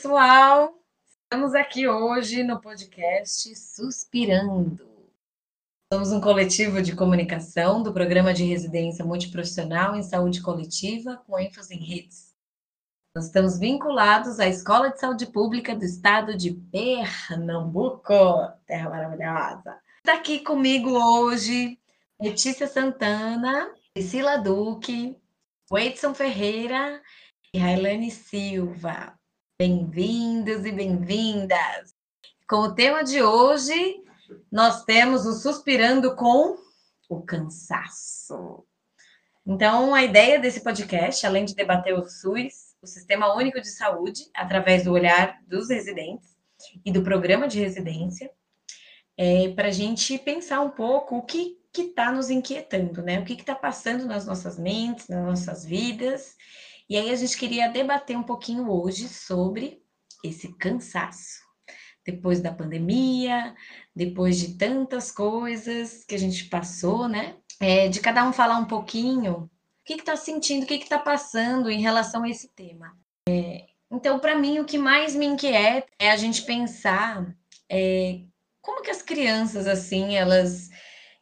pessoal! Estamos aqui hoje no podcast Suspirando. Somos um coletivo de comunicação do programa de residência multiprofissional em saúde coletiva, com ênfase em redes. Nós estamos vinculados à Escola de Saúde Pública do Estado de Pernambuco, terra maravilhosa. Está aqui comigo hoje Letícia Santana, Priscila Duque, Weidson Ferreira e Railane Silva. Bem-vindos e bem-vindas! Com o tema de hoje, nós temos o Suspirando com o Cansaço. Então, a ideia desse podcast, além de debater o SUS, o Sistema Único de Saúde, através do olhar dos residentes e do programa de residência, é para a gente pensar um pouco o que está nos inquietando, né? O que está passando nas nossas mentes, nas nossas vidas. E aí a gente queria debater um pouquinho hoje sobre esse cansaço. Depois da pandemia, depois de tantas coisas que a gente passou, né? É, de cada um falar um pouquinho o que está sentindo, o que está passando em relação a esse tema. É, então, para mim, o que mais me inquieta é a gente pensar é, como que as crianças, assim, elas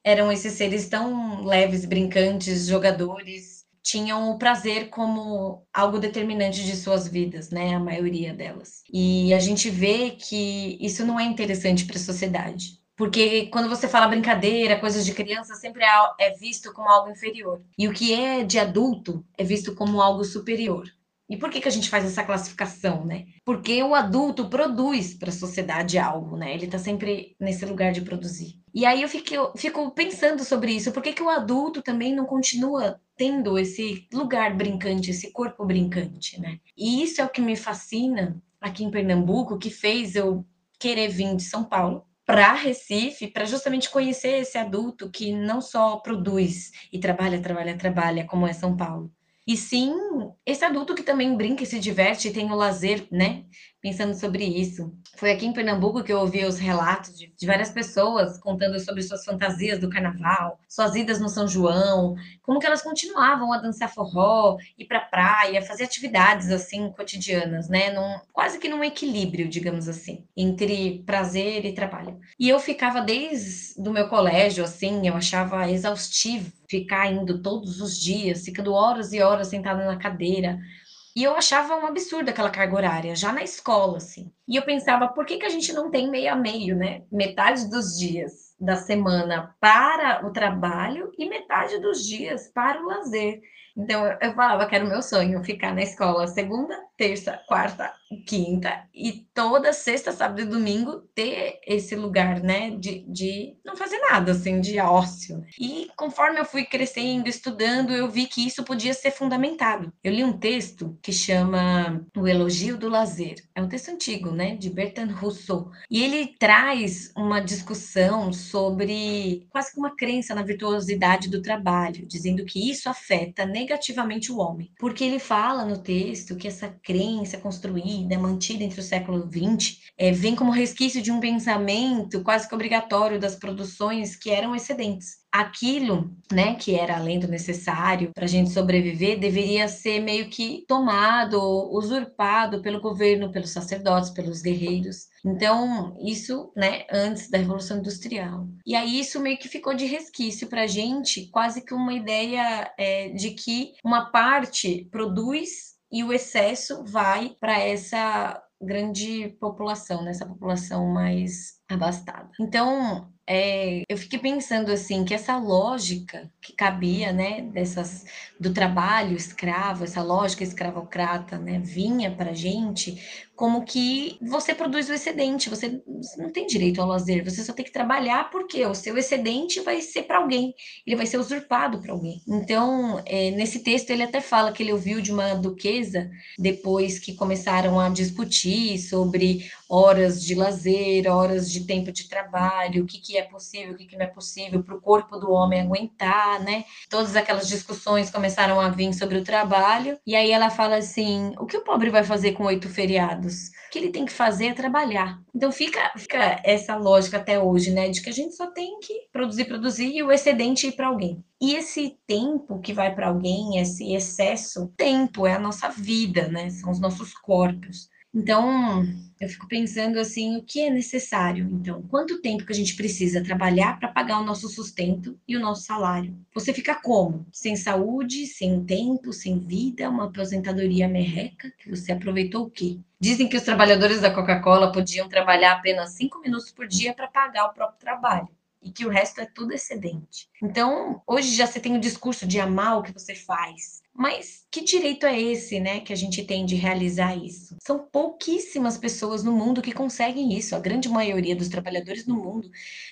eram esses seres tão leves, brincantes, jogadores, tinham o prazer como algo determinante de suas vidas, né? A maioria delas. E a gente vê que isso não é interessante para a sociedade. Porque quando você fala brincadeira, coisas de criança, sempre é, é visto como algo inferior. E o que é de adulto é visto como algo superior. E por que, que a gente faz essa classificação, né? Porque o adulto produz para a sociedade algo, né? Ele está sempre nesse lugar de produzir. E aí eu fico, fico pensando sobre isso. Por que, que o adulto também não continua tendo esse lugar brincante, esse corpo brincante, né? E isso é o que me fascina aqui em Pernambuco, que fez eu querer vir de São Paulo para Recife, para justamente conhecer esse adulto que não só produz e trabalha, trabalha, trabalha, como é São Paulo, e sim esse adulto que também brinca e se diverte e tem o lazer, né? Pensando sobre isso. Foi aqui em Pernambuco que eu ouvi os relatos de, de, várias pessoas contando sobre suas fantasias do carnaval, suas idas no São João, como que elas continuavam a dançar forró, ir para praia, fazer atividades assim cotidianas, né? Num, quase que num equilíbrio, digamos assim, entre prazer e trabalho. E eu ficava desde o meu colégio, assim, eu achava exaustivo ficar indo todos os dias, ficando horas e horas sentada na cadeira. E eu achava um absurdo aquela carga horária, já na escola, assim. E eu pensava, por que, que a gente não tem meio a meio, né? Metade dos dias da semana para o trabalho e metade dos dias para o lazer. Então eu falava que era o meu sonho ficar na escola segunda, terça, quarta, quinta e toda sexta, sábado e domingo ter esse lugar, né, de, de não fazer nada, assim, de ócio. E conforme eu fui crescendo, estudando, eu vi que isso podia ser fundamentado. Eu li um texto que chama O Elogio do Lazer. É um texto antigo, né, de Bertrand Rousseau. E ele traz uma discussão sobre quase que uma crença na virtuosidade do trabalho, dizendo que isso afeta negativamente o homem. Porque ele fala no texto que essa crença construída, mantida entre o século XX, é, vem como resquício de um pensamento quase que obrigatório das produções que eram excedentes aquilo, né, que era além do necessário para a gente sobreviver, deveria ser meio que tomado, usurpado pelo governo, pelos sacerdotes, pelos guerreiros. Então, isso, né, antes da Revolução Industrial. E aí isso meio que ficou de resquício para a gente, quase que uma ideia é, de que uma parte produz e o excesso vai para essa grande população, nessa população mais abastada. Então, é, eu fiquei pensando assim que essa lógica que cabia, né, dessas do trabalho escravo, essa lógica escravocrata, né, vinha para gente como que você produz o excedente, você não tem direito ao lazer, você só tem que trabalhar porque o seu excedente vai ser para alguém, ele vai ser usurpado para alguém. Então, é, nesse texto ele até fala que ele ouviu de uma duquesa depois que começaram a discutir sobre horas de lazer, horas de tempo de trabalho, o que, que é possível, o que, que não é possível para o corpo do homem aguentar, né? Todas aquelas discussões começaram a vir sobre o trabalho, e aí ela fala assim: o que o pobre vai fazer com oito feriados? Empregados. O que ele tem que fazer é trabalhar. Então fica, fica essa lógica até hoje, né, de que a gente só tem que produzir, produzir e o excedente ir para alguém. E esse tempo que vai para alguém, esse excesso, tempo é a nossa vida, né? São os nossos corpos. Então, eu fico pensando assim, o que é necessário? Então, quanto tempo que a gente precisa trabalhar para pagar o nosso sustento e o nosso salário? Você fica como? Sem saúde, sem tempo, sem vida, uma aposentadoria merreca, que você aproveitou o quê? Dizem que os trabalhadores da Coca-Cola podiam trabalhar apenas cinco minutos por dia para pagar o próprio trabalho e que o resto é tudo excedente. Então, hoje já você tem o discurso de amar o que você faz. Mas que direito é esse, né, que a gente tem de realizar isso? São pouquíssimas pessoas no mundo que conseguem isso. A grande maioria dos trabalhadores no mundo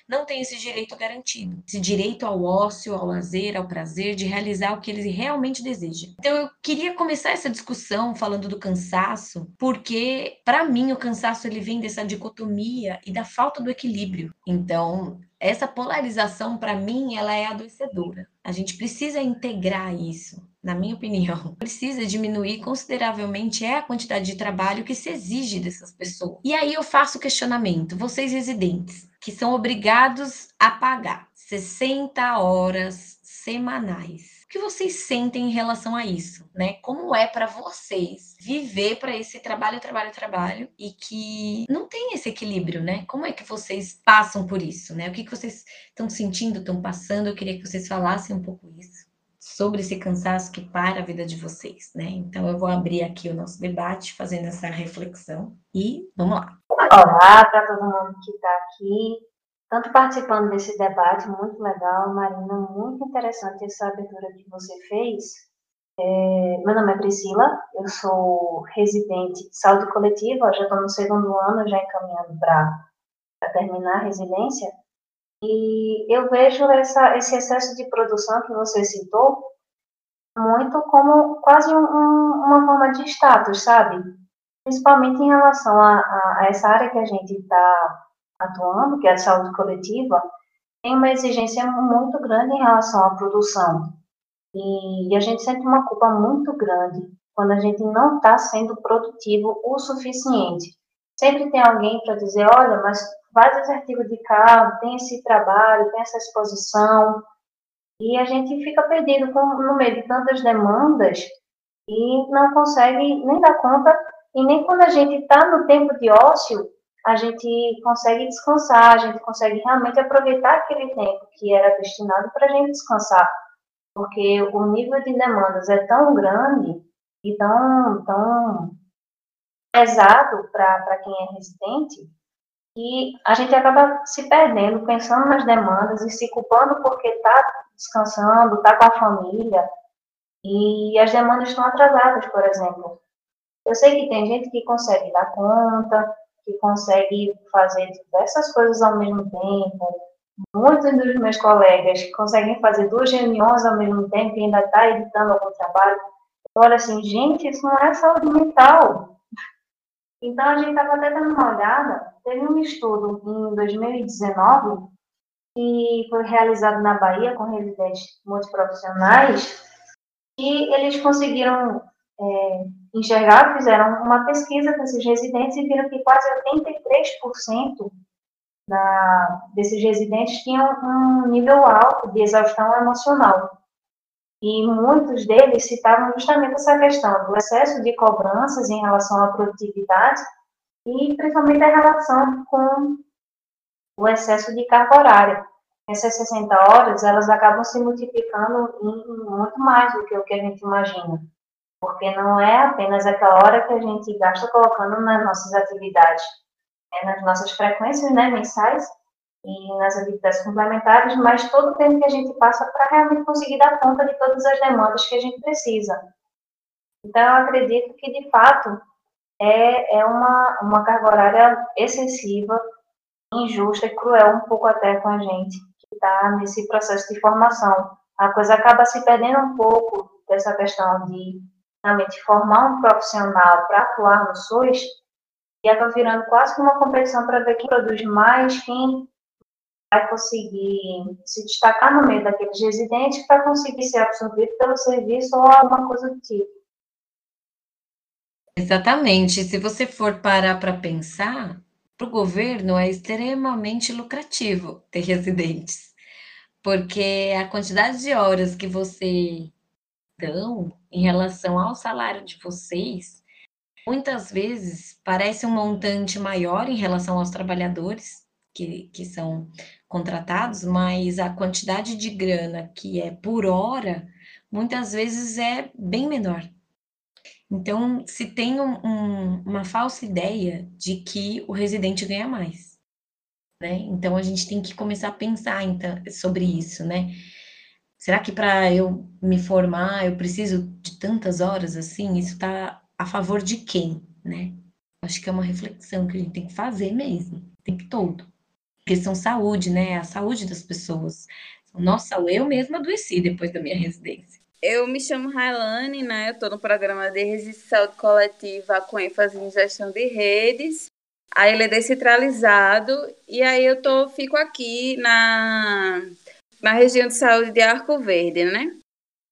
não tem esse direito garantido. Esse direito ao ócio, ao lazer, ao prazer de realizar o que eles realmente desejam. Então eu queria começar essa discussão falando do cansaço, porque para mim o cansaço ele vem dessa dicotomia e da falta do equilíbrio. Então, essa polarização, para mim, ela é adoecedora. A gente precisa integrar isso, na minha opinião. Precisa diminuir consideravelmente é a quantidade de trabalho que se exige dessas pessoas. E aí eu faço o questionamento: vocês residentes, que são obrigados a pagar 60 horas semanais o que vocês sentem em relação a isso, né? Como é para vocês viver para esse trabalho, trabalho, trabalho e que não tem esse equilíbrio, né? Como é que vocês passam por isso, né? O que, que vocês estão sentindo, estão passando? Eu queria que vocês falassem um pouco isso sobre esse cansaço que para a vida de vocês, né? Então eu vou abrir aqui o nosso debate fazendo essa reflexão e vamos lá. Olá para todo mundo que está aqui tanto participando desse debate, muito legal, Marina, muito interessante essa abertura que você fez. É, meu nome é Priscila, eu sou residente de saúde coletiva, já estou no segundo ano, já encaminhando para terminar a residência, e eu vejo essa, esse excesso de produção que você citou muito como quase um, uma forma de status, sabe? Principalmente em relação a, a, a essa área que a gente está atuando, que é a saúde coletiva, tem uma exigência muito grande em relação à produção. E, e a gente sente uma culpa muito grande quando a gente não está sendo produtivo o suficiente. Sempre tem alguém para dizer, olha, mas faz esse artigo de carro, tem esse trabalho, tem essa exposição, e a gente fica perdido com, no meio de tantas demandas e não consegue nem dar conta, e nem quando a gente está no tempo de ócio, a gente consegue descansar, a gente consegue realmente aproveitar aquele tempo que era destinado para a gente descansar, porque o nível de demandas é tão grande e tão, tão pesado para quem é residente que a gente acaba se perdendo, pensando nas demandas e se culpando porque está descansando, está com a família e as demandas estão atrasadas, por exemplo. Eu sei que tem gente que consegue dar conta, que consegue fazer diversas coisas ao mesmo tempo. Muitos dos meus colegas conseguem fazer duas reuniões ao mesmo tempo e ainda está editando algum trabalho. Eu olho assim, gente, isso não é saúde mental. Então, a gente estava até dando uma olhada. Teve um estudo em 2019 que foi realizado na Bahia com residentes multiprofissionais e eles conseguiram é, enxergaram, fizeram uma pesquisa com esses residentes e viram que quase 83% da, desses residentes tinham um nível alto de exaustão emocional. E muitos deles citavam justamente essa questão do excesso de cobranças em relação à produtividade e principalmente a relação com o excesso de carga horária. Essas 60 horas, elas acabam se multiplicando em muito mais do que o que a gente imagina porque não é apenas aquela hora que a gente gasta colocando nas nossas atividades, é nas nossas frequências né, mensais e nas atividades complementares, mas todo o tempo que a gente passa para realmente conseguir dar conta de todas as demandas que a gente precisa. Então, eu acredito que, de fato, é, é uma, uma carga horária excessiva, injusta e cruel um pouco até com a gente, que está nesse processo de formação. A coisa acaba se perdendo um pouco dessa questão de realmente formar um profissional para atuar no SUS, e acaba virando quase que uma competição para ver quem produz mais, quem vai conseguir se destacar no meio daqueles residentes para conseguir ser absorvido pelo serviço ou alguma coisa do tipo. Exatamente. Se você for parar para pensar, para o governo é extremamente lucrativo ter residentes, porque a quantidade de horas que você dão em relação ao salário de vocês, muitas vezes parece um montante maior em relação aos trabalhadores que, que são contratados, mas a quantidade de grana que é por hora, muitas vezes é bem menor. Então, se tem um, um, uma falsa ideia de que o residente ganha mais. Né? Então, a gente tem que começar a pensar então, sobre isso, né? Será que para eu me formar eu preciso de tantas horas assim? Isso está a favor de quem, né? Acho que é uma reflexão que a gente tem que fazer mesmo, o tempo todo. Questão saúde, né? A saúde das pessoas. Nossa, eu mesma adoeci depois da minha residência. Eu me chamo Railane, né? Eu estou no programa de resistência saúde coletiva com ênfase em gestão de redes. Aí ele é descentralizado e aí eu tô, fico aqui na, na região de saúde de Arco Verde, né?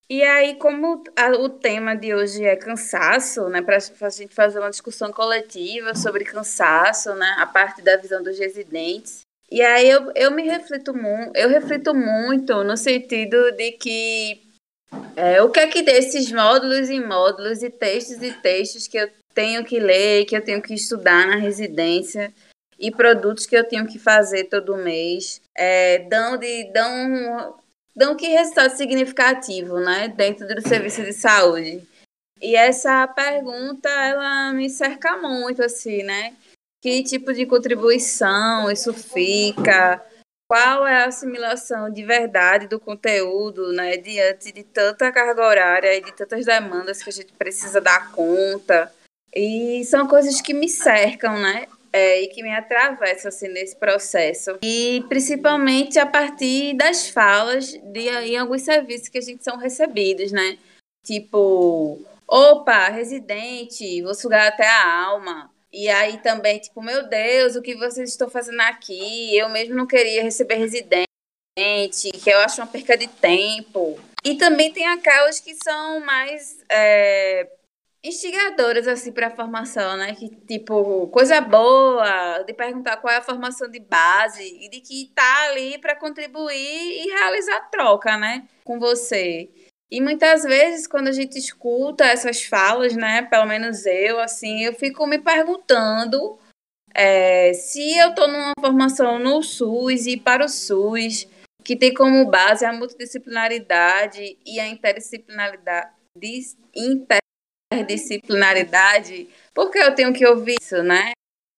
E aí, como a, o tema de hoje é cansaço, né, para a gente fazer uma discussão coletiva sobre cansaço, né, a parte da visão dos residentes. E aí eu, eu me reflito muito, eu reflito muito no sentido de que é, o que é que desses módulos e módulos e textos e textos que eu tenho que ler, que eu tenho que estudar na residência e produtos que eu tenho que fazer todo mês é, dão de dão dão que resultado significativo, né, dentro do serviço de saúde. E essa pergunta ela me cerca muito assim, né? Que tipo de contribuição isso fica? qual é a assimilação de verdade do conteúdo, né, diante de tanta carga horária e de tantas demandas que a gente precisa dar conta. E são coisas que me cercam, né? É, e que me atravessam assim, nesse processo. E principalmente a partir das falas de em alguns serviços que a gente são recebidos, né? Tipo, opa, residente, vou sugar até a alma. E aí também, tipo, meu Deus, o que vocês estão fazendo aqui? Eu mesmo não queria receber residente, que eu acho uma perca de tempo. E também tem aquelas que são mais é, instigadoras, assim, para a formação, né? Que, tipo, coisa boa, de perguntar qual é a formação de base e de que tá ali para contribuir e realizar troca, né? Com você. E muitas vezes, quando a gente escuta essas falas, né, pelo menos eu, assim, eu fico me perguntando é, se eu estou numa formação no SUS e para o SUS, que tem como base a multidisciplinaridade e a interdisciplinaridade, interdisciplinaridade, porque eu tenho que ouvir isso, né?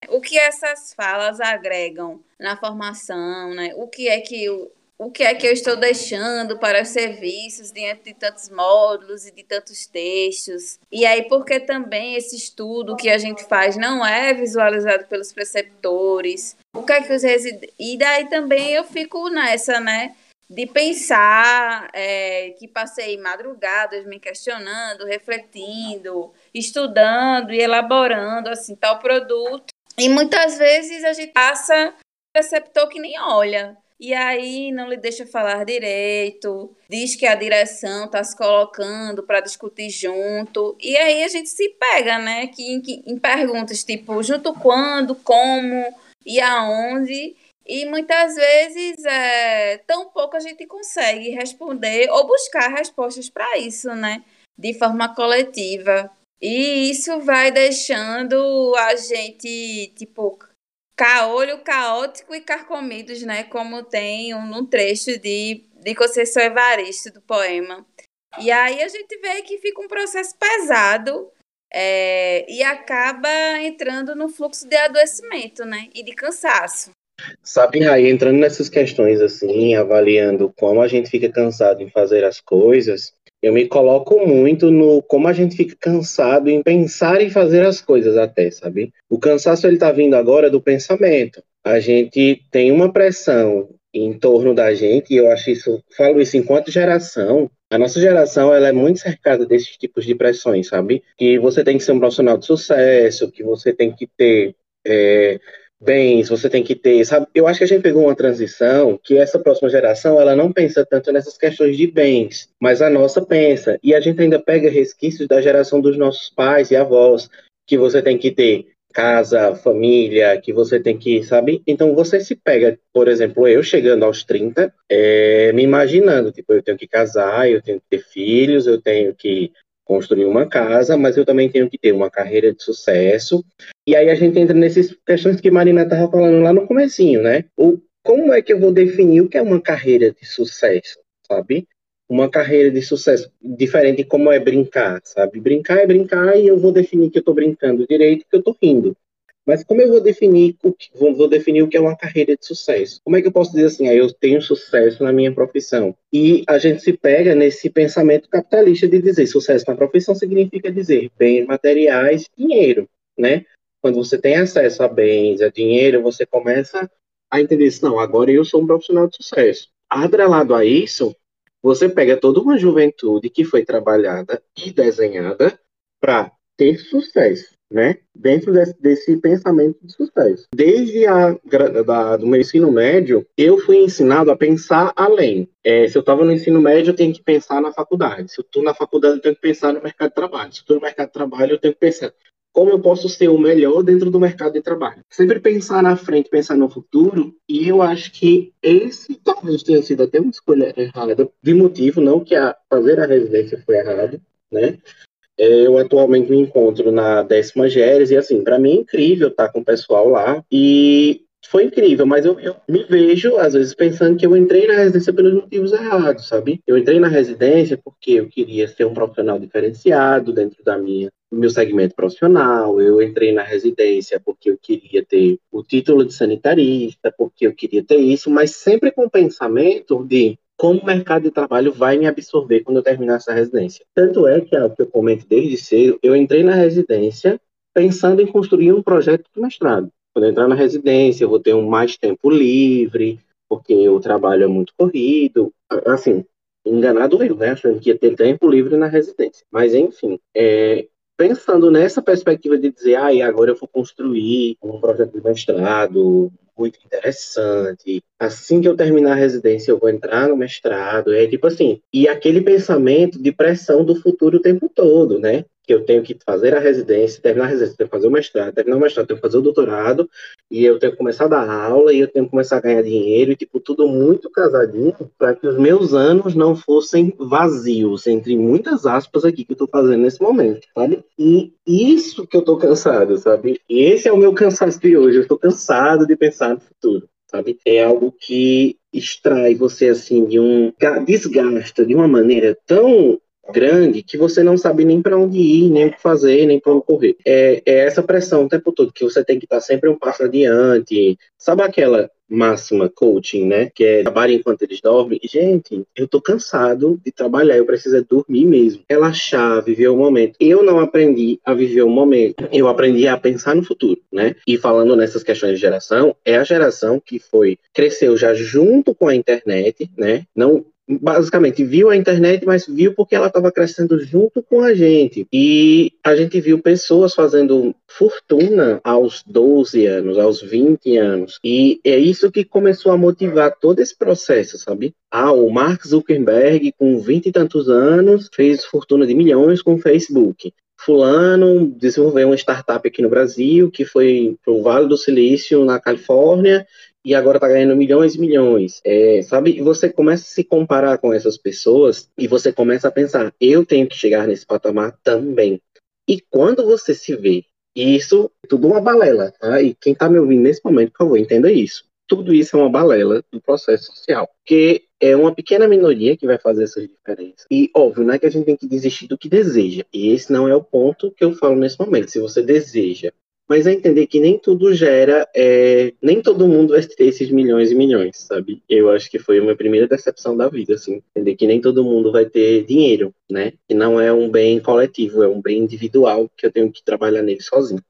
O que essas falas agregam na formação, né? O que é que o que é que eu estou deixando para os serviços diante de tantos módulos e de tantos textos. E aí, porque também esse estudo que a gente faz não é visualizado pelos preceptores. O que é que os residentes. E daí também eu fico nessa, né? De pensar é, que passei madrugadas me questionando, refletindo, estudando e elaborando assim tal produto. E muitas vezes a gente passa preceptor que nem olha e aí não lhe deixa falar direito, diz que a direção está se colocando para discutir junto, e aí a gente se pega, né, que em, em perguntas tipo junto quando, como e aonde, e muitas vezes é, tão pouco a gente consegue responder ou buscar respostas para isso, né, de forma coletiva. E isso vai deixando a gente, tipo, caolho, caótico e carcomidos, né? Como tem um, um trecho de, de Conceição Evaristo do poema. E aí a gente vê que fica um processo pesado é, e acaba entrando no fluxo de adoecimento, né? E de cansaço. Sabe, aí entrando nessas questões assim, avaliando como a gente fica cansado em fazer as coisas, eu me coloco muito no como a gente fica cansado em pensar e fazer as coisas até, sabe? O cansaço ele tá vindo agora do pensamento. A gente tem uma pressão em torno da gente, e eu acho isso, falo isso enquanto geração, a nossa geração ela é muito cercada desses tipos de pressões, sabe? Que você tem que ser um profissional de sucesso, que você tem que ter é, bens, você tem que ter, sabe? Eu acho que a gente pegou uma transição que essa próxima geração, ela não pensa tanto nessas questões de bens, mas a nossa pensa. E a gente ainda pega resquícios da geração dos nossos pais e avós, que você tem que ter casa, família, que você tem que, sabe? Então você se pega, por exemplo, eu chegando aos 30, é, me imaginando, tipo, eu tenho que casar, eu tenho que ter filhos, eu tenho que construir uma casa, mas eu também tenho que ter uma carreira de sucesso. E aí a gente entra nessas questões que Marina estava falando lá no comecinho, né? O, como é que eu vou definir o que é uma carreira de sucesso, sabe? Uma carreira de sucesso, diferente de como é brincar, sabe? Brincar é brincar e eu vou definir que eu estou brincando direito que eu estou rindo. Mas como eu vou definir o que, vou definir o que é uma carreira de sucesso? Como é que eu posso dizer assim, ah, eu tenho sucesso na minha profissão? E a gente se pega nesse pensamento capitalista de dizer sucesso na profissão significa dizer bens materiais, dinheiro, né? Quando você tem acesso a bens, a dinheiro, você começa a entender isso, não, agora eu sou um profissional de sucesso. Atrelado a isso, você pega toda uma juventude que foi trabalhada e desenhada para ter sucesso né? Dentro desse, desse, pensamento de sucesso. Desde a da, do meu ensino médio, eu fui ensinado a pensar além. É, se eu estava no ensino médio, eu tenho que pensar na faculdade. Se eu estou na faculdade, eu tenho que pensar no mercado de trabalho. Se eu estou no mercado de trabalho, eu tenho que pensar como eu posso ser o melhor dentro do mercado de trabalho. Sempre pensar na frente, pensar no futuro, e eu acho que esse talvez tenha sido até uma escolha errada, de motivo, não que a fazer a residência foi errado, né? É, eu atualmente me encontro na décima Geres e assim, para mim é incrível estar com o pessoal lá e foi incrível, mas eu, eu, me vejo às vezes pensando que eu entrei na residência pelos motivos errados, sabe? Eu entrei na residência porque eu queria ser um profissional diferenciado dentro da minha meu segmento profissional. Eu entrei na residência porque eu queria ter o título de sanitarista, porque eu queria ter isso, mas sempre com o pensamento de como o mercado de trabalho vai me absorver quando eu terminar essa residência. Tanto é que, é o que eu comento desde cedo, eu entrei na residência pensando em construir um projeto de mestrado. Quando eu entrar na residência, eu vou ter um mais tempo livre, porque o trabalho é muito corrido. Assim, enganado eu, né? Achando que ia ter tempo livre na residência. Mas, enfim, é, pensando nessa perspectiva de dizer, ah, e agora eu vou construir um projeto de mestrado, muito interessante. Assim que eu terminar a residência, eu vou entrar no mestrado. É tipo assim, e aquele pensamento de pressão do futuro o tempo todo, né? Que eu tenho que fazer a residência, terminar a residência, tenho que fazer o mestrado, terminar o mestrado, tenho que fazer o doutorado, e eu tenho que começar a dar aula, e eu tenho que começar a ganhar dinheiro, e tipo, tudo muito casadinho, para que os meus anos não fossem vazios, entre muitas aspas aqui que eu tô fazendo nesse momento, sabe? E isso que eu tô cansado, sabe? E esse é o meu cansaço de hoje, eu tô cansado de pensar no futuro sabe? É algo que extrai você assim de um desgasta de uma maneira tão grande que você não sabe nem para onde ir, nem o que fazer, nem para onde correr. É, é, essa pressão o tempo todo que você tem que estar sempre um passo adiante. Sabe aquela máxima coaching, né? Que é trabalhar enquanto eles dormem. Gente, eu tô cansado de trabalhar, eu preciso é dormir mesmo. Relaxar, viver o momento. Eu não aprendi a viver o momento, eu aprendi a pensar no futuro, né? E falando nessas questões de geração, é a geração que foi, cresceu já junto com a internet, né? Não basicamente viu a internet, mas viu porque ela estava crescendo junto com a gente. E a gente viu pessoas fazendo fortuna aos 12 anos, aos 20 anos. E é isso que começou a motivar todo esse processo, sabe? Ah, o Mark Zuckerberg, com 20 e tantos anos, fez fortuna de milhões com o Facebook fulano desenvolveu uma startup aqui no Brasil que foi para o Vale do Silício na Califórnia e agora está ganhando milhões e milhões, é, sabe? E você começa a se comparar com essas pessoas e você começa a pensar, eu tenho que chegar nesse patamar também. E quando você se vê, isso é tudo uma balela, tá? E quem está me ouvindo nesse momento, por favor, entenda isso. Tudo isso é uma balela do processo social, porque é uma pequena minoria que vai fazer essas diferenças. E, óbvio, não é que a gente tem que desistir do que deseja. E esse não é o ponto que eu falo nesse momento. Se você deseja mas é entender que nem tudo gera, é, nem todo mundo vai ter esses milhões e milhões, sabe? Eu acho que foi a minha primeira decepção da vida, assim, entender que nem todo mundo vai ter dinheiro, né? Que não é um bem coletivo, é um bem individual que eu tenho que trabalhar nele sozinho.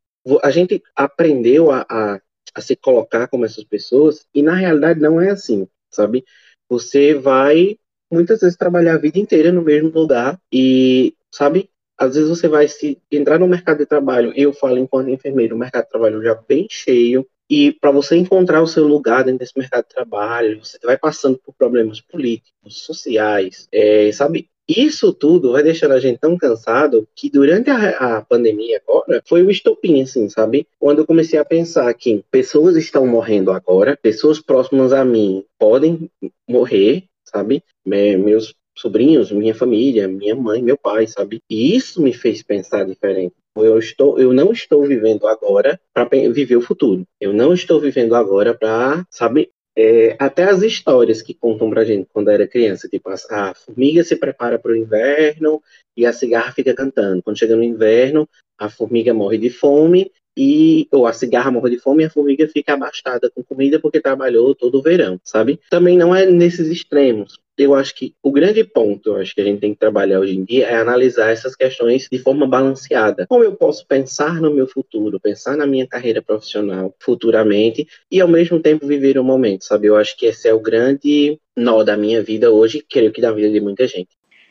A gente aprendeu a, a, a se colocar como essas pessoas e na realidade não é assim, sabe? Você vai muitas vezes trabalhar a vida inteira no mesmo lugar e, sabe, às vezes você vai se entrar no mercado de trabalho, eu falo enquanto enfermeiro, o mercado de trabalho já bem cheio, e para você encontrar o seu lugar dentro desse mercado de trabalho, você vai passando por problemas políticos, sociais, é, sabe? Isso tudo vai deixando a gente tão cansado que durante a, a pandemia agora foi o estopim, assim, sabe? Quando eu comecei a pensar que pessoas estão morrendo agora, pessoas próximas a mim podem morrer, sabe? Meus sobrinhos, minha família, minha mãe, meu pai, sabe? E isso me fez pensar diferente. Eu, estou, eu não estou vivendo agora para viver o futuro. Eu não estou vivendo agora para, sabe, é, até as histórias que contam pra gente quando era criança, tipo, a formiga se prepara para o inverno e a cigarra fica cantando. Quando chega no inverno, a formiga morre de fome e ou a cigarra morre de fome e a formiga fica abastada com comida porque trabalhou todo o verão, sabe? Também não é nesses extremos. Eu acho que o grande ponto, eu acho que a gente tem que trabalhar hoje em dia é analisar essas questões de forma balanceada. Como eu posso pensar no meu futuro, pensar na minha carreira profissional futuramente e ao mesmo tempo viver o momento, sabe? Eu acho que esse é o grande nó da minha vida hoje, creio que da vida de muita gente.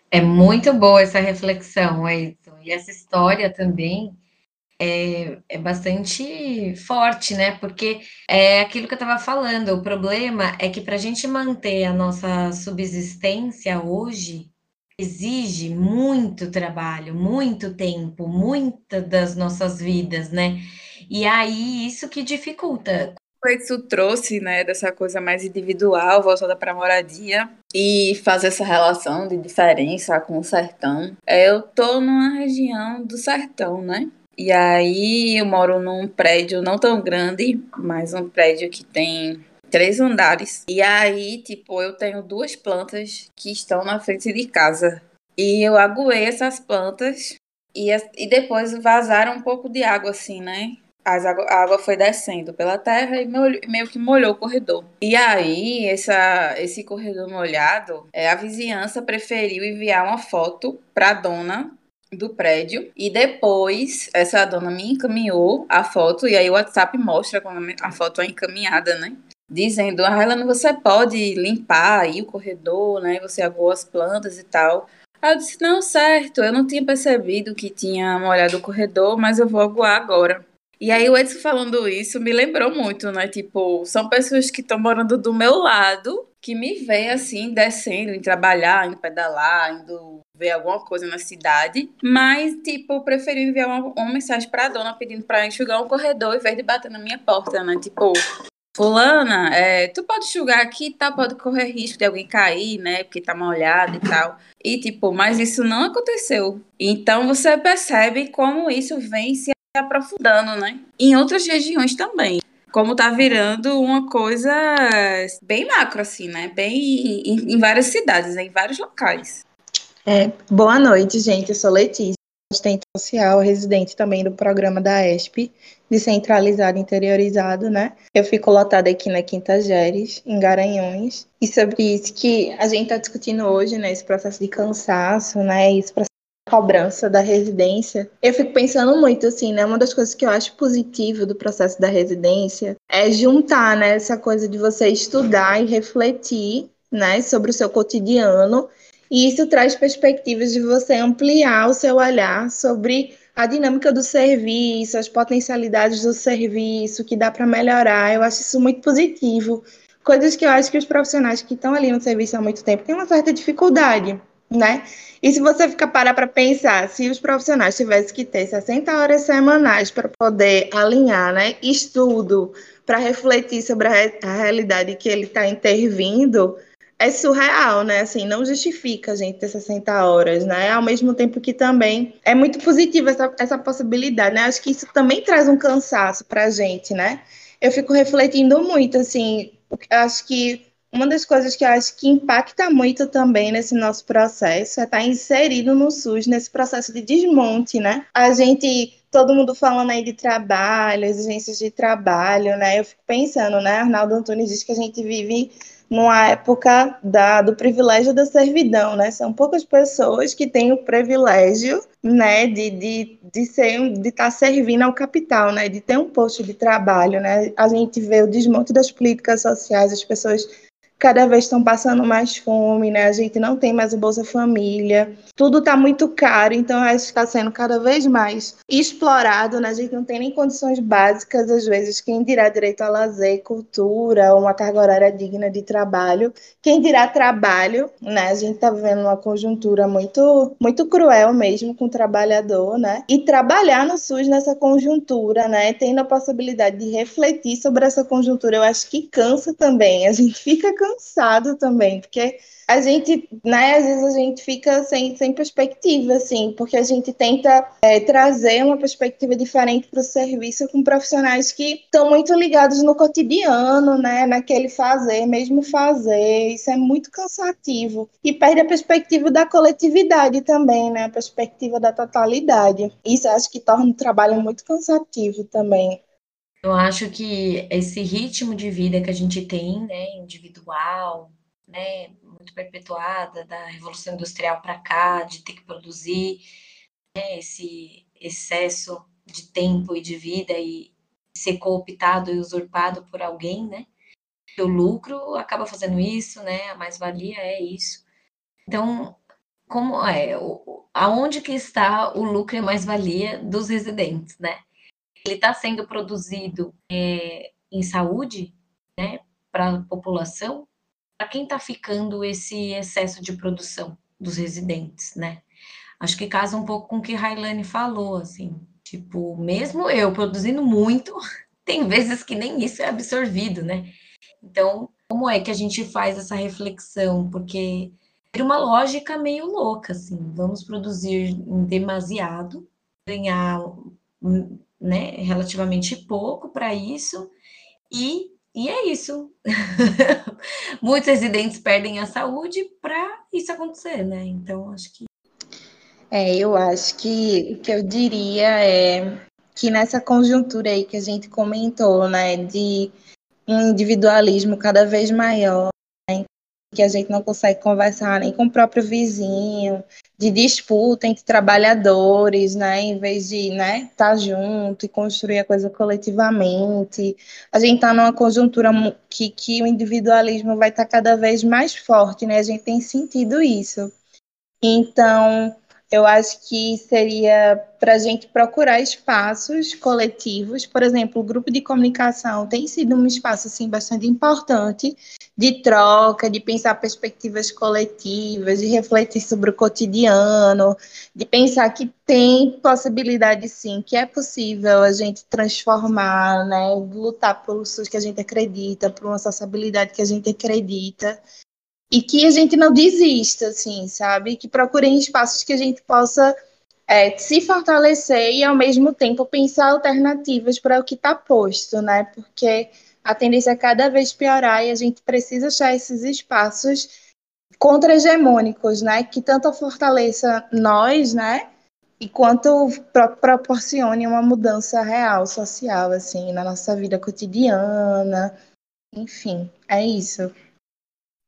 É muito boa essa reflexão, Edson. E essa história também é, é bastante forte, né? Porque é aquilo que eu estava falando, o problema é que para a gente manter a nossa subsistência hoje, exige muito trabalho, muito tempo, muita das nossas vidas, né? E aí isso que dificulta. Isso trouxe, né, dessa coisa mais individual, voltada para a moradia e fazer essa relação de diferença com o sertão. É, eu tô numa região do sertão, né? E aí eu moro num prédio não tão grande, mas um prédio que tem três andares. E aí, tipo, eu tenho duas plantas que estão na frente de casa. E eu aguei essas plantas e, e depois vazaram um pouco de água, assim, né? As água, a água foi descendo pela terra e meio que molhou o corredor. E aí, essa, esse corredor molhado, é, a vizinhança preferiu enviar uma foto para a dona do prédio e depois essa dona me encaminhou a foto e aí o WhatsApp mostra quando a foto é encaminhada, né? Dizendo, ah, Helena, você pode limpar aí o corredor, né? Você aguou as plantas e tal. Aí eu disse, não, certo, eu não tinha percebido que tinha molhado o corredor, mas eu vou aguar agora. E aí o Edson falando isso me lembrou muito, né? Tipo, são pessoas que estão morando do meu lado, que me veem assim, descendo, em trabalhar, indo pedalar, indo ver alguma coisa na cidade, mas, tipo, preferi enviar uma, uma mensagem pra dona pedindo pra enxugar um corredor em vez de bater na minha porta, né? Tipo, fulana, é, tu pode enxugar aqui e tá, tal, pode correr risco de alguém cair, né? Porque tá molhado e tal. E, tipo, mas isso não aconteceu. Então, você percebe como isso vem se aprofundando, né? Em outras regiões também como tá virando uma coisa bem macro, assim, né? Bem em, em várias cidades, né? em vários locais. É, boa noite, gente. Eu sou Letícia, assistente social, residente também do programa da ESP, descentralizado interiorizado, né? Eu fico lotada aqui na Quinta Geres, em Garanhões, e sobre isso que a gente está discutindo hoje, né? Esse processo de cansaço, né? Esse processo de cobrança da residência. Eu fico pensando muito, assim, né? Uma das coisas que eu acho positivo do processo da residência é juntar, né? Essa coisa de você estudar e refletir, né? Sobre o seu cotidiano e isso traz perspectivas de você ampliar o seu olhar sobre a dinâmica do serviço, as potencialidades do serviço, que dá para melhorar. Eu acho isso muito positivo. Coisas que eu acho que os profissionais que estão ali no serviço há muito tempo têm uma certa dificuldade, né? E se você ficar parar para pensar, se os profissionais tivessem que ter 60 horas semanais para poder alinhar, né, estudo, para refletir sobre a, a realidade que ele está intervindo, é surreal, né? Assim, não justifica a gente ter 60 horas, né? Ao mesmo tempo que também é muito positiva essa, essa possibilidade, né? Acho que isso também traz um cansaço para a gente, né? Eu fico refletindo muito, assim, acho que uma das coisas que eu acho que impacta muito também nesse nosso processo é estar tá inserido no SUS, nesse processo de desmonte, né? A gente, todo mundo falando aí de trabalho, exigências de trabalho, né? Eu fico pensando, né? Arnaldo Antunes diz que a gente vive numa época da, do privilégio da servidão, né? São poucas pessoas que têm o privilégio, né, de, de, de ser, de estar tá servindo ao capital, né, de ter um posto de trabalho, né? A gente vê o desmonte das políticas sociais, as pessoas cada vez estão passando mais fome, né? A gente não tem mais o Bolsa Família, tudo está muito caro, então acho que está sendo cada vez mais explorado, né? A gente não tem nem condições básicas, às vezes, quem dirá direito a lazer, cultura, uma carga horária digna de trabalho, quem dirá trabalho, né? A gente está vivendo uma conjuntura muito, muito cruel mesmo com o trabalhador, né? E trabalhar no SUS nessa conjuntura, né? Tendo a possibilidade de refletir sobre essa conjuntura, eu acho que cansa também, a gente fica cansado também, porque a gente, né, às vezes a gente fica sem, sem perspectiva, assim, porque a gente tenta é, trazer uma perspectiva diferente para o serviço com profissionais que estão muito ligados no cotidiano, né, naquele fazer, mesmo fazer, isso é muito cansativo. E perde a perspectiva da coletividade também, né, a perspectiva da totalidade. Isso acho que torna o trabalho muito cansativo também. Eu acho que esse ritmo de vida que a gente tem, né, individual, né, muito perpetuada da Revolução Industrial para cá, de ter que produzir, né, esse excesso de tempo e de vida e ser cooptado e usurpado por alguém, né? O lucro acaba fazendo isso, né? A mais-valia é isso. Então, como é, aonde que está o lucro e mais-valia dos residentes, né? Ele está sendo produzido é, em saúde, né, para a população, para quem está ficando esse excesso de produção dos residentes, né? Acho que casa um pouco com o que Railane falou, assim, tipo, mesmo eu produzindo muito, tem vezes que nem isso é absorvido, né? Então, como é que a gente faz essa reflexão? Porque é uma lógica meio louca, assim, vamos produzir em demasiado, ganhar né, relativamente pouco para isso, e, e é isso. Muitos residentes perdem a saúde para isso acontecer, né? Então, acho que. É, eu acho que o que eu diria é que nessa conjuntura aí que a gente comentou, né, de um individualismo cada vez maior, que a gente não consegue conversar nem com o próprio vizinho, de disputa entre trabalhadores, né, em vez de, né, estar tá junto e construir a coisa coletivamente. A gente está numa conjuntura que, que o individualismo vai estar tá cada vez mais forte, né, a gente tem sentido isso. Então, eu acho que seria para a gente procurar espaços coletivos, por exemplo, o grupo de comunicação tem sido um espaço assim bastante importante de troca, de pensar perspectivas coletivas, de refletir sobre o cotidiano, de pensar que tem possibilidade sim, que é possível a gente transformar, né, lutar pelo SUS que a gente acredita, por uma sociabilidade que a gente acredita e que a gente não desista, assim, sabe? Que procurem espaços que a gente possa é, se fortalecer e, ao mesmo tempo, pensar alternativas para o que está posto, né? Porque a tendência é cada vez piorar e a gente precisa achar esses espaços contra-hegemônicos, né? Que tanto fortaleça nós, né? E quanto pro proporcione uma mudança real, social, assim, na nossa vida cotidiana. Enfim, é isso.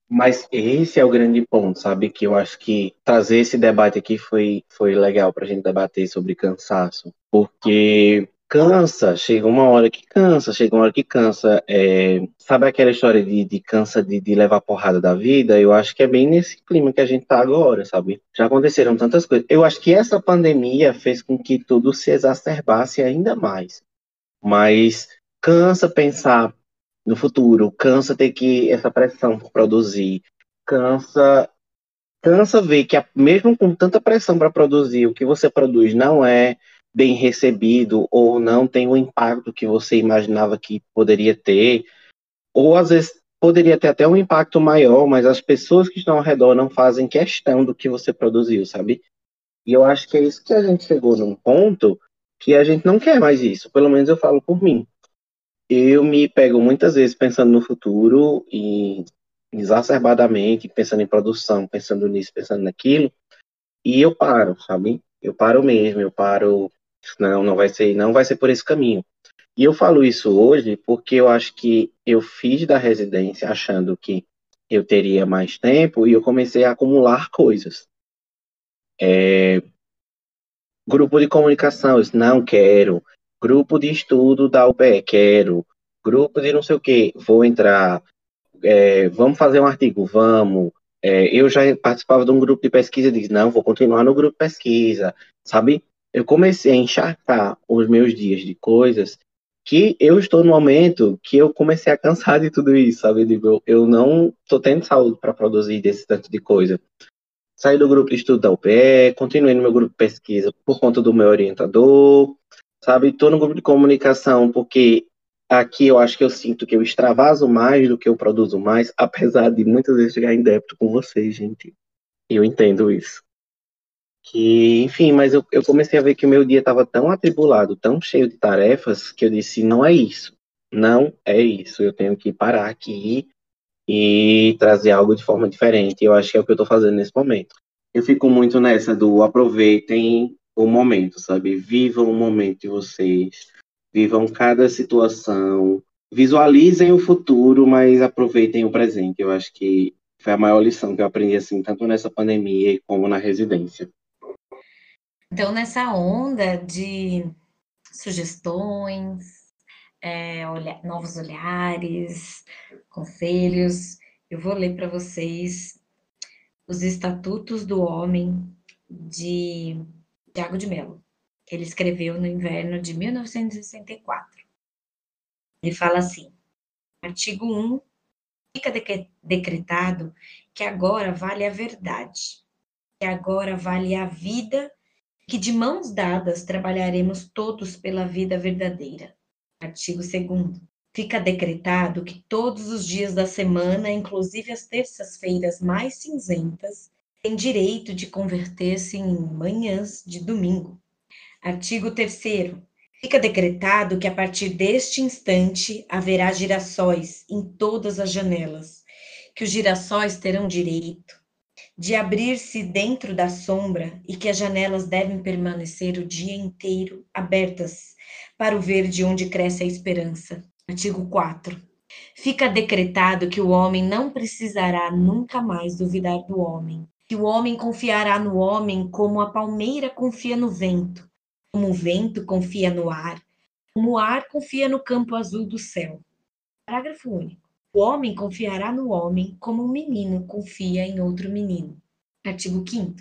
Mas esse é o grande ponto, sabe? Que eu acho que trazer esse debate aqui foi, foi legal para a gente debater sobre cansaço. Porque cansa, chega uma hora que cansa, chega uma hora que cansa. É, sabe aquela história de, de cansa de, de, levar porrada da vida? Eu acho que é bem nesse clima que a gente tá agora, sabe? Já aconteceram tantas coisas. Eu acho que essa pandemia fez com que tudo se exacerbasse ainda mais. Mas cansa pensar no futuro, cansa ter que essa pressão por produzir, cansa cansa ver que mesmo com tanta pressão para produzir, o que você produz não é bem recebido ou não tem o impacto que você imaginava que poderia ter, ou às vezes poderia ter até um impacto maior, mas as pessoas que estão ao redor não fazem questão do que você produziu, sabe? E eu acho que é isso que a gente chegou num ponto que a gente não quer mais isso, pelo menos eu falo por mim eu me pego muitas vezes pensando no futuro e exacerbadamente pensando em produção, pensando nisso, pensando naquilo, e eu paro, sabe? Eu paro mesmo, eu paro, não, não vai ser, não vai ser por esse caminho. E eu falo isso hoje porque eu acho que eu fiz da residência achando que eu teria mais tempo e eu comecei a acumular coisas. É, grupo de comunicação, eu disse, não quero grupo de estudo da UPE, quero, grupo de não sei o que, vou entrar, é, vamos fazer um artigo, vamos. É, eu já participava de um grupo de pesquisa e disse, não, vou continuar no grupo de pesquisa, sabe? Eu comecei a encharcar os meus dias de coisas que eu estou no momento que eu comecei a cansar de tudo isso, sabe? Eu, eu não estou tendo saúde para produzir desse tanto de coisa. Saí do grupo de estudo da UPE, continuei no meu grupo de pesquisa por conta do meu orientador, sabe? Estou no grupo de comunicação porque aqui eu acho que eu sinto que eu extravaso mais do que eu produzo mais, apesar de muitas vezes chegar em débito com vocês, gente. Eu entendo isso. Que, enfim, mas eu, eu comecei a ver que o meu dia estava tão atribulado, tão cheio de tarefas, que eu disse: não é isso. Não é isso. Eu tenho que parar aqui e trazer algo de forma diferente. Eu acho que é o que eu estou fazendo nesse momento. Eu fico muito nessa do aproveitem o momento, sabe? Vivam o momento de vocês vivam cada situação, visualizem o futuro, mas aproveitem o presente. Eu acho que foi a maior lição que eu aprendi assim, tanto nessa pandemia como na residência. Então, nessa onda de sugestões, é, olha, novos olhares, conselhos, eu vou ler para vocês os Estatutos do Homem de Tiago de Mello que ele escreveu no inverno de 1964. Ele fala assim: artigo 1. Fica decretado que agora vale a verdade, que agora vale a vida, que de mãos dadas trabalharemos todos pela vida verdadeira. Artigo 2. Fica decretado que todos os dias da semana, inclusive as terças-feiras mais cinzentas, têm direito de converter-se em manhãs de domingo Artigo 3 Fica decretado que a partir deste instante haverá girassóis em todas as janelas, que os girassóis terão direito de abrir-se dentro da sombra e que as janelas devem permanecer o dia inteiro abertas para o verde onde cresce a esperança. Artigo 4. Fica decretado que o homem não precisará nunca mais duvidar do homem, que o homem confiará no homem como a palmeira confia no vento, como o vento confia no ar, como o ar confia no campo azul do céu. Parágrafo único. O homem confiará no homem como um menino confia em outro menino. Artigo 5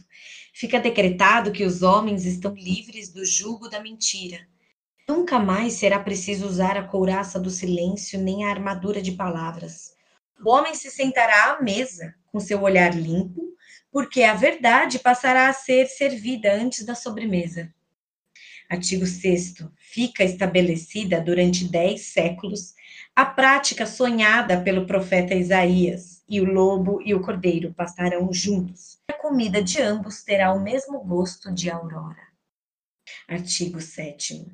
Fica decretado que os homens estão livres do jugo da mentira. Nunca mais será preciso usar a couraça do silêncio nem a armadura de palavras. O homem se sentará à mesa com seu olhar limpo, porque a verdade passará a ser servida antes da sobremesa. Artigo 6 fica estabelecida durante dez séculos a prática sonhada pelo profeta Isaías, e o lobo e o cordeiro passarão juntos. A comida de ambos terá o mesmo gosto de aurora. Artigo 7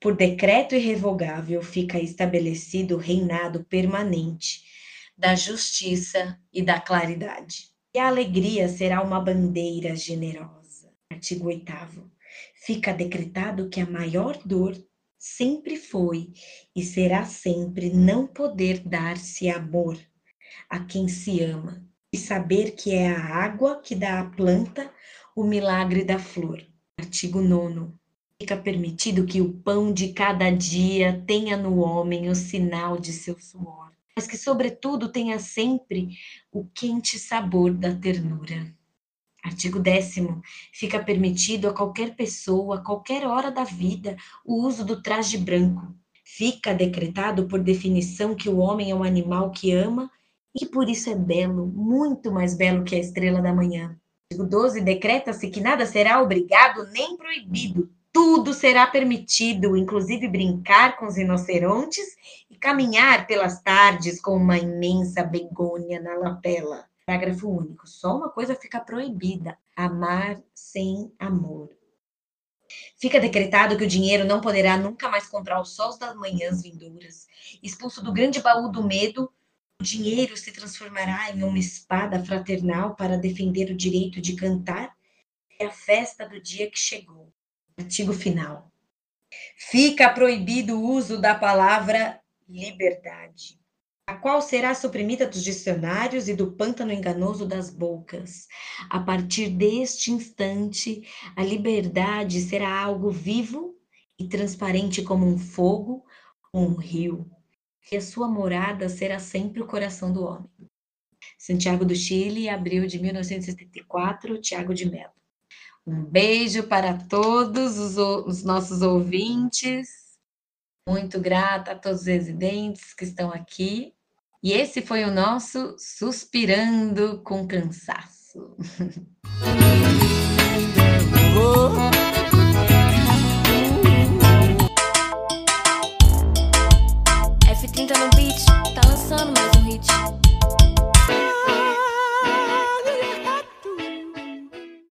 Por decreto irrevogável fica estabelecido o reinado permanente da justiça e da claridade. E a alegria será uma bandeira generosa. Artigo 8 fica decretado que a maior dor sempre foi e será sempre não poder dar-se amor a quem se ama e saber que é a água que dá à planta o milagre da flor. Artigo 9. Fica permitido que o pão de cada dia tenha no homem o sinal de seu suor, mas que, sobretudo, tenha sempre o quente sabor da ternura. Artigo 10. Fica permitido a qualquer pessoa, a qualquer hora da vida, o uso do traje branco. Fica decretado por definição que o homem é um animal que ama e por isso é belo, muito mais belo que a estrela da manhã. Artigo 12. Decreta-se que nada será obrigado nem proibido. Tudo será permitido, inclusive brincar com os rinocerontes caminhar pelas tardes com uma imensa begônia na lapela. Parágrafo único. Só uma coisa fica proibida: amar sem amor. Fica decretado que o dinheiro não poderá nunca mais comprar os sols das manhãs vindouras. Expulso do grande baú do medo, o dinheiro se transformará em uma espada fraternal para defender o direito de cantar. É a festa do dia que chegou. Artigo final. Fica proibido o uso da palavra liberdade a qual será suprimida dos dicionários e do pântano enganoso das bocas. A partir deste instante, a liberdade será algo vivo e transparente como um fogo ou um rio. que a sua morada será sempre o coração do homem. Santiago do Chile, abril de 1974, Tiago de Mello. Um beijo para todos os, os nossos ouvintes. Muito grata a todos os residentes que estão aqui. E esse foi o nosso Suspirando com Cansaço. F30 no beat, tá lançando mais um hit.